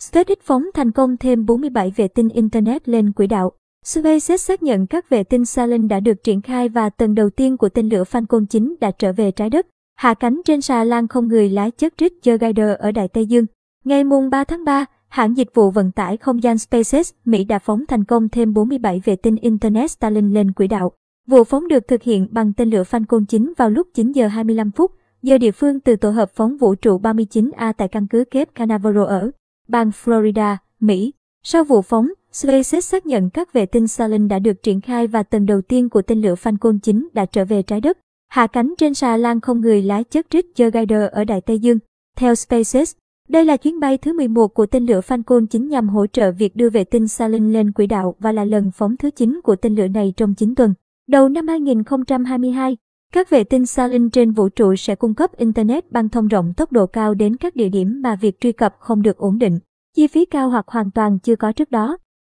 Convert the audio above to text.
SpaceX phóng thành công thêm 47 vệ tinh Internet lên quỹ đạo. SpaceX xác nhận các vệ tinh Starlink đã được triển khai và tầng đầu tiên của tên lửa Falcon 9 đã trở về trái đất, hạ cánh trên xà lan không người lái chất Richard Guider ở Đại Tây Dương. Ngày mùng 3 tháng 3, hãng dịch vụ vận tải không gian SpaceX Mỹ đã phóng thành công thêm 47 vệ tinh Internet Starlink lên quỹ đạo. Vụ phóng được thực hiện bằng tên lửa Falcon 9 vào lúc 9 giờ 25 phút giờ địa phương từ tổ hợp phóng vũ trụ 39A tại căn cứ Cape Canaveral ở bang Florida, Mỹ. Sau vụ phóng, SpaceX xác nhận các vệ tinh Starlink đã được triển khai và tầng đầu tiên của tên lửa Falcon 9 đã trở về trái đất, hạ cánh trên xà lan không người lái chất Richard Guider ở Đại Tây Dương. Theo SpaceX, đây là chuyến bay thứ 11 của tên lửa Falcon 9 nhằm hỗ trợ việc đưa vệ tinh Starlink lên quỹ đạo và là lần phóng thứ 9 của tên lửa này trong 9 tuần. Đầu năm 2022, các vệ tinh Starlink trên vũ trụ sẽ cung cấp Internet băng thông rộng tốc độ cao đến các địa điểm mà việc truy cập không được ổn định, chi phí cao hoặc hoàn toàn chưa có trước đó.